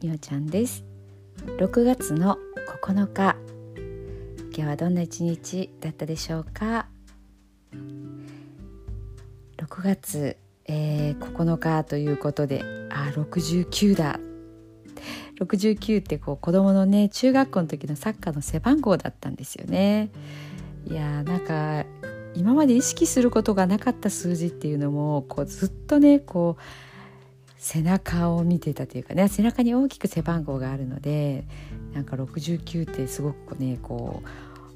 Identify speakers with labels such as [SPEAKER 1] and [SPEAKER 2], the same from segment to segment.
[SPEAKER 1] みおちゃんです。6月の9日。今日はどんな一日だったでしょうか？6月、えー、9日ということで。あ69だ。69ってこう子供のね中学校の時のサッカーの背番号だったんですよね。いやーなんか今まで意識することがなかった数字っていうのもこうずっとねこう背中を見てたというかね背中に大きく背番号があるのでなんか69ってすごくねこう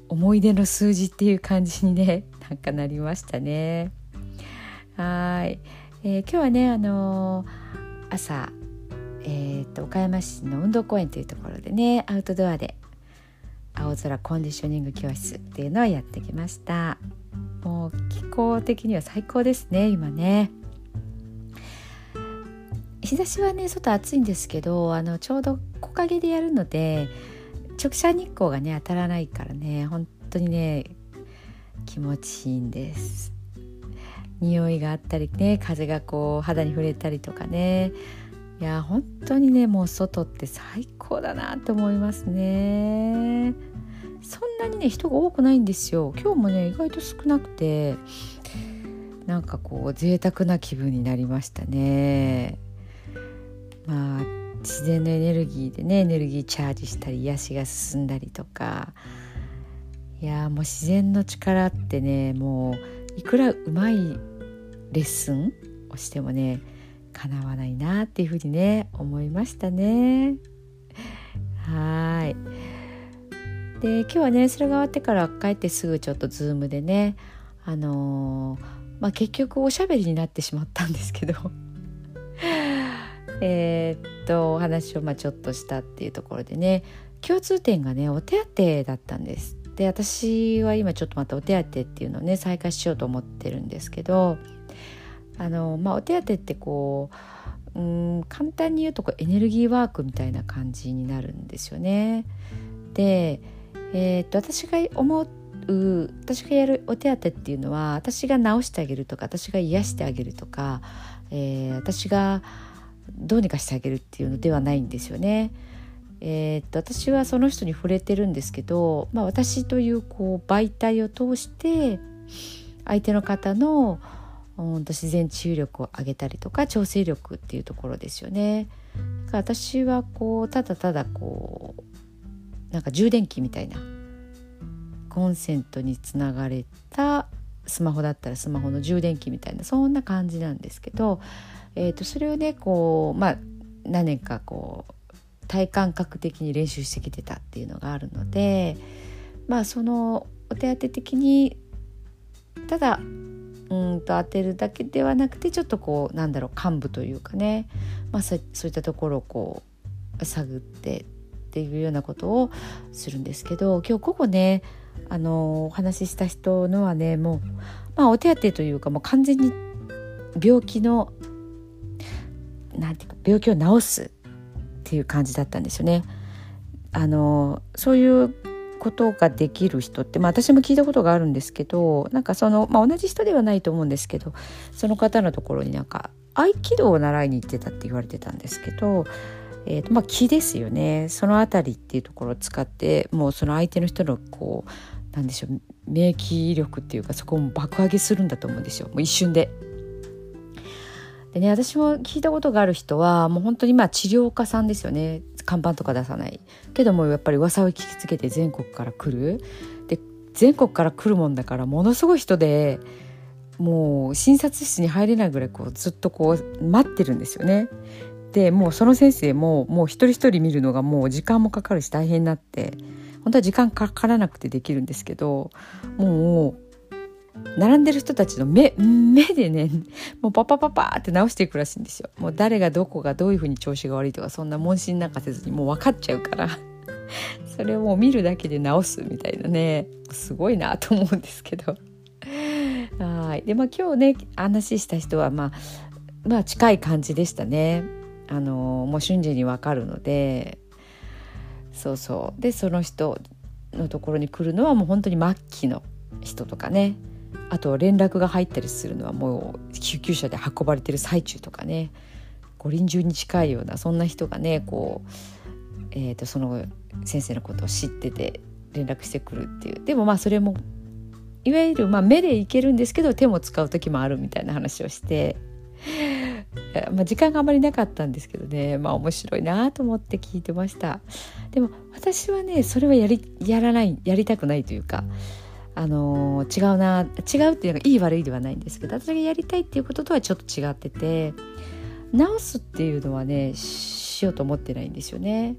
[SPEAKER 1] 思い出の数字っていう感じにね なんかなりましたね。はい、えー、今日はねあのー、朝、えーと岡山市の運動公園というところでねアウトドアで青空コンディショニング教室っていうのをやってきました。もう気候的には最高ですね今ね。日差しはね外暑いんですけどあのちょうど木陰でやるので直射日光がね当たらないからね本当にね気持ちいいんです。匂いがあったりね風がこう肌に触れたりとかね。いや本当にねもう外って最高だなと思いますね。そんなにね人が多くないんですよ。今日もね意外と少なくてなんかこう贅沢な気分になりましたね。まあ自然のエネルギーでねエネルギーチャージしたり癒しが進んだりとか。いやもう自然の力ってねもういくらうまいレッスンをしてもねかなわないなっていうふうにね思いましたね。はい。で今日はねそれが終わってから帰ってすぐちょっとズームでねあのー、まあ結局おしゃべりになってしまったんですけど。えっとお話をまあちょっとしたっていうところでね共通点がねお手当だったんです。で私は今ちょっとまたお手当っていうのをね再開しようと思ってるんですけどあの、まあ、お手当ってこううん簡単に言うとこうエネルギーワークみたいな感じになるんですよね。で、えー、っと私が思う私がやるお手当っていうのは私が治してあげるとか私が癒してあげるとか、えー、私がどうにかしてあげるっていうのではないんですよね。えー、っと私はその人に触れてるんですけど、まあ、私というこう媒体を通して相手の方のうん自然治癒力を上げたりとか調整力っていうところですよね。私はこうただただこうなんか充電器みたいなコンセントにつながれたスマホだったらスマホの充電器みたいなそんな感じなんですけどえーと、それをねこうまあ何年かこう体感覚的に練習してきてたっていうのがあるのでまあそのお手当て的にただうんと当てるだけではなくてちょっとこうなんだろう幹部というかね、まあ、そういったところをこう探ってっていうようなことをするんですけど今日午後ねあのお話しした人のはねもう、まあ、お手当というかもう完全に病気のなんていうか病気を治すっていう感じだったんですよね。あのそういうことができる人って、まあ、私も聞いたことがあるんですけどなんかその、まあ、同じ人ではないと思うんですけどその方のところになんか合気道を習いに行ってたって言われてたんですけど、えーとまあ、気ですよねその辺りっていうところを使ってもうその相手の人のこうなんでしょう免疫力っていうかそこも爆上げするんだと思うんですよもう一瞬で。でね私も聞いたことがある人はもう本当にまあ治療家さんですよね。看板とか出さない。けどもやっぱり噂を聞きつけて全国から来る。で全国から来るもんだからものすごい人でもう診察室に入れないぐらいこうずっとこう待ってるんですよね。でもうその先生ももう一人一人見るのがもう時間もかかるし大変になって本当は時間かからなくてできるんですけどもう並んでる人たちの目目でねもうパパパパって直していくらしいんですよ。もう誰がどこがどういうふうに調子が悪いとかそんな問診なんかせずにもう分かっちゃうからそれをもう見るだけで直すみたいなねすごいなと思うんですけど。はいでまあ今日ね話した人はまあまあ近い感じでしたね。あのもう瞬時に分かるのでそうそうでその人のところに来るのはもう本当に末期の人とかねあと連絡が入ったりするのはもう救急車で運ばれてる最中とかね。五輪中に近いようなそんな人がねこう、えーと、その先生のことを知ってて連絡してくるっていう。でもまあそれもいわゆるまあ目でいけるんですけど手も使う時もあるみたいな話をして。まあ、時間があまりなかったんですけどね。まあ面白いなと思って聞いてました。でも私はねそれはやりやらないやりたくないというかあの、違うな違うっていうのがいい悪いではないんですけど私がやりたいっていうこととはちょっと違ってて治すっていうのはねしようと思ってないんですよね。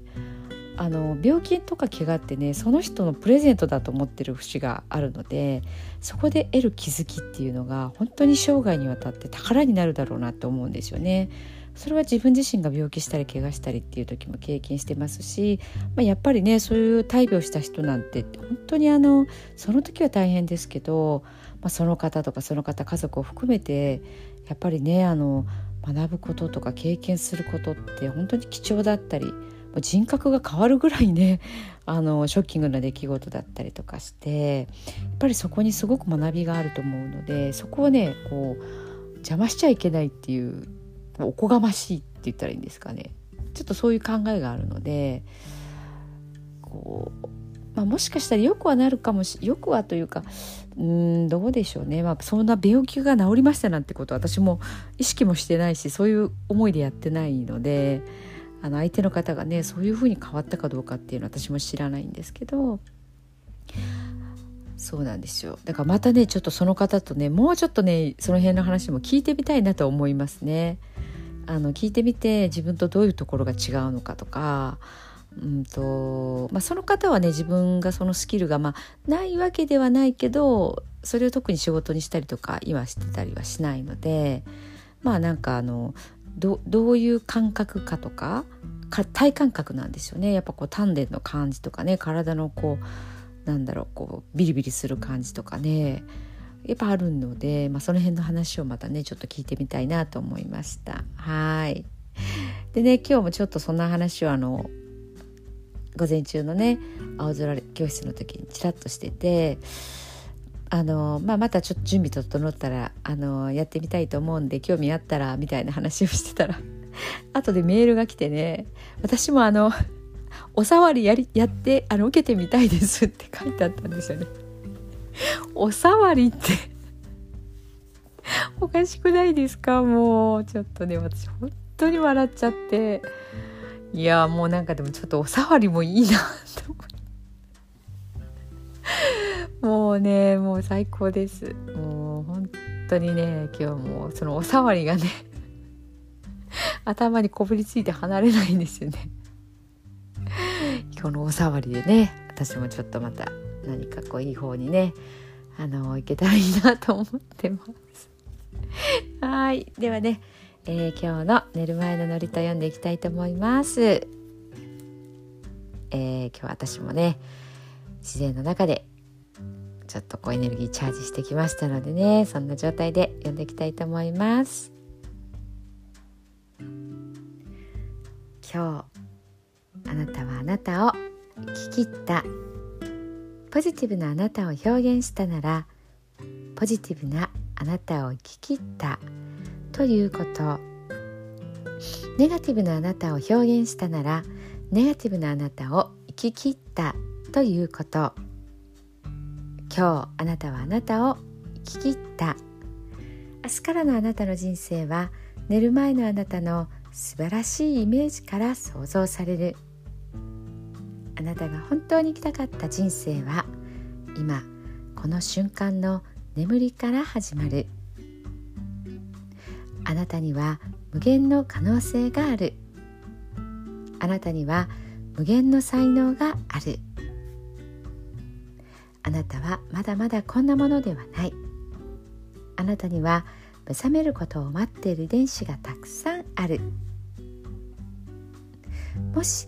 [SPEAKER 1] あの病気とか怪我ってねその人のプレゼントだと思ってる節があるのでそこで得る気づきっていうのが本当に生涯にわたって宝になるだろうなって思うんですよね。それは自分自身が病気したり怪我したりっていう時も経験してますし、まあ、やっぱりねそういう大病した人なんて本当にあのその時は大変ですけど、まあ、その方とかその方家族を含めてやっぱりねあの学ぶこととか経験することって本当に貴重だったり人格が変わるぐらいね あのショッキングな出来事だったりとかしてやっぱりそこにすごく学びがあると思うのでそこをねこう邪魔しちゃいけないっていうおこがましいって言ったらいいんですかね。ちょっとそういう考えがあるのでこう、まあ、もしかしたらよくはなるかもしよくはというかうんどうでしょうね、まあ、そんな病気が治りましたなんてことは私も意識もしてないしそういう思いでやってないのであの相手の方がねそういうふうに変わったかどうかっていうのは私も知らないんですけどそうなんですよ。だからまたねちょっとその方とねもうちょっとねその辺の話も聞いてみたいなと思いますね。あの聞いてみて自分とどういうところが違うのかとか、うんとまあ、その方はね自分がそのスキルが、まあ、ないわけではないけどそれを特に仕事にしたりとか今してたりはしないのでまあなんかあのどどういう感覚かとか体感覚なんですよね。やっぱこう丹田の感じとかね体のこうなんだろうこうビリビリする感じとかね。やっぱあるので、まあ、その辺の話をまたねちょっと聞いてみたいなと思いましたはいでね今日もちょっとそんな話をあの午前中のね青空教室の時にちらっとしててあの、まあ、またちょっと準備整ったらあのやってみたいと思うんで興味あったらみたいな話をしてたら 後でメールが来てね私もあのお触りやりやってあの受けてみたいですって書いてあったんですよね。お触りって。おかしくないですか？もう。ちょっとね私本当に笑っちゃって。いやもうなんかでもちょっとお触りもいいなと思って。もうねもう最高です。もう本当にね今日もそのお触りがね頭にこぶりついて離れないんですよね。今日のお触りでね私もちょっとまた何かこういい方にねあのいけたらいいなと思ってます。はい。ではね、えー、今日の寝る前のノリと読んでいきたいと思います。えー、今日私もね自然の中でちょっとこうエネルギーチャージしてきましたのでねそんな状態で読んでいきたいと思います。今日あなたはあなたを生き切った。ポジティブなあなたを表現したならポジティブなあなたを生き切ったということ。ネガティブなあなたを表現したならネガティブなあなたを生き切ったということ。今日あなたはあなたを生き切った。明日からのあなたの人生は寝る前のあなたの素晴らしいイメージから想像される。あなたが本当に生きたかった人生は今この瞬間の眠りから始まる。あなたには無限の可能性がある。あなたには無限の才能がある。あなたはまだまだこんなものではない。あなたには目覚めることを待っている遺伝子がたくさんある。もし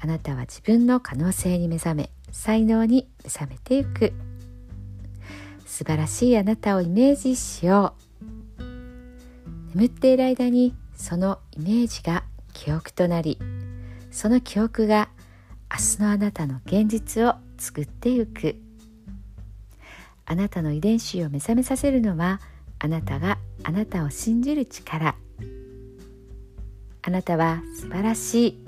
[SPEAKER 1] あなたは自分の可能性に目覚め才能に目覚めていく。素晴らしいあなたをイメージしよう。眠っている間にそのイメージが記憶となりその記憶が明日のあなたの現実を作ってゆく。あなたの遺伝子を目覚めさせるのはあなたがあなたを信じる力。あなたは素晴らしい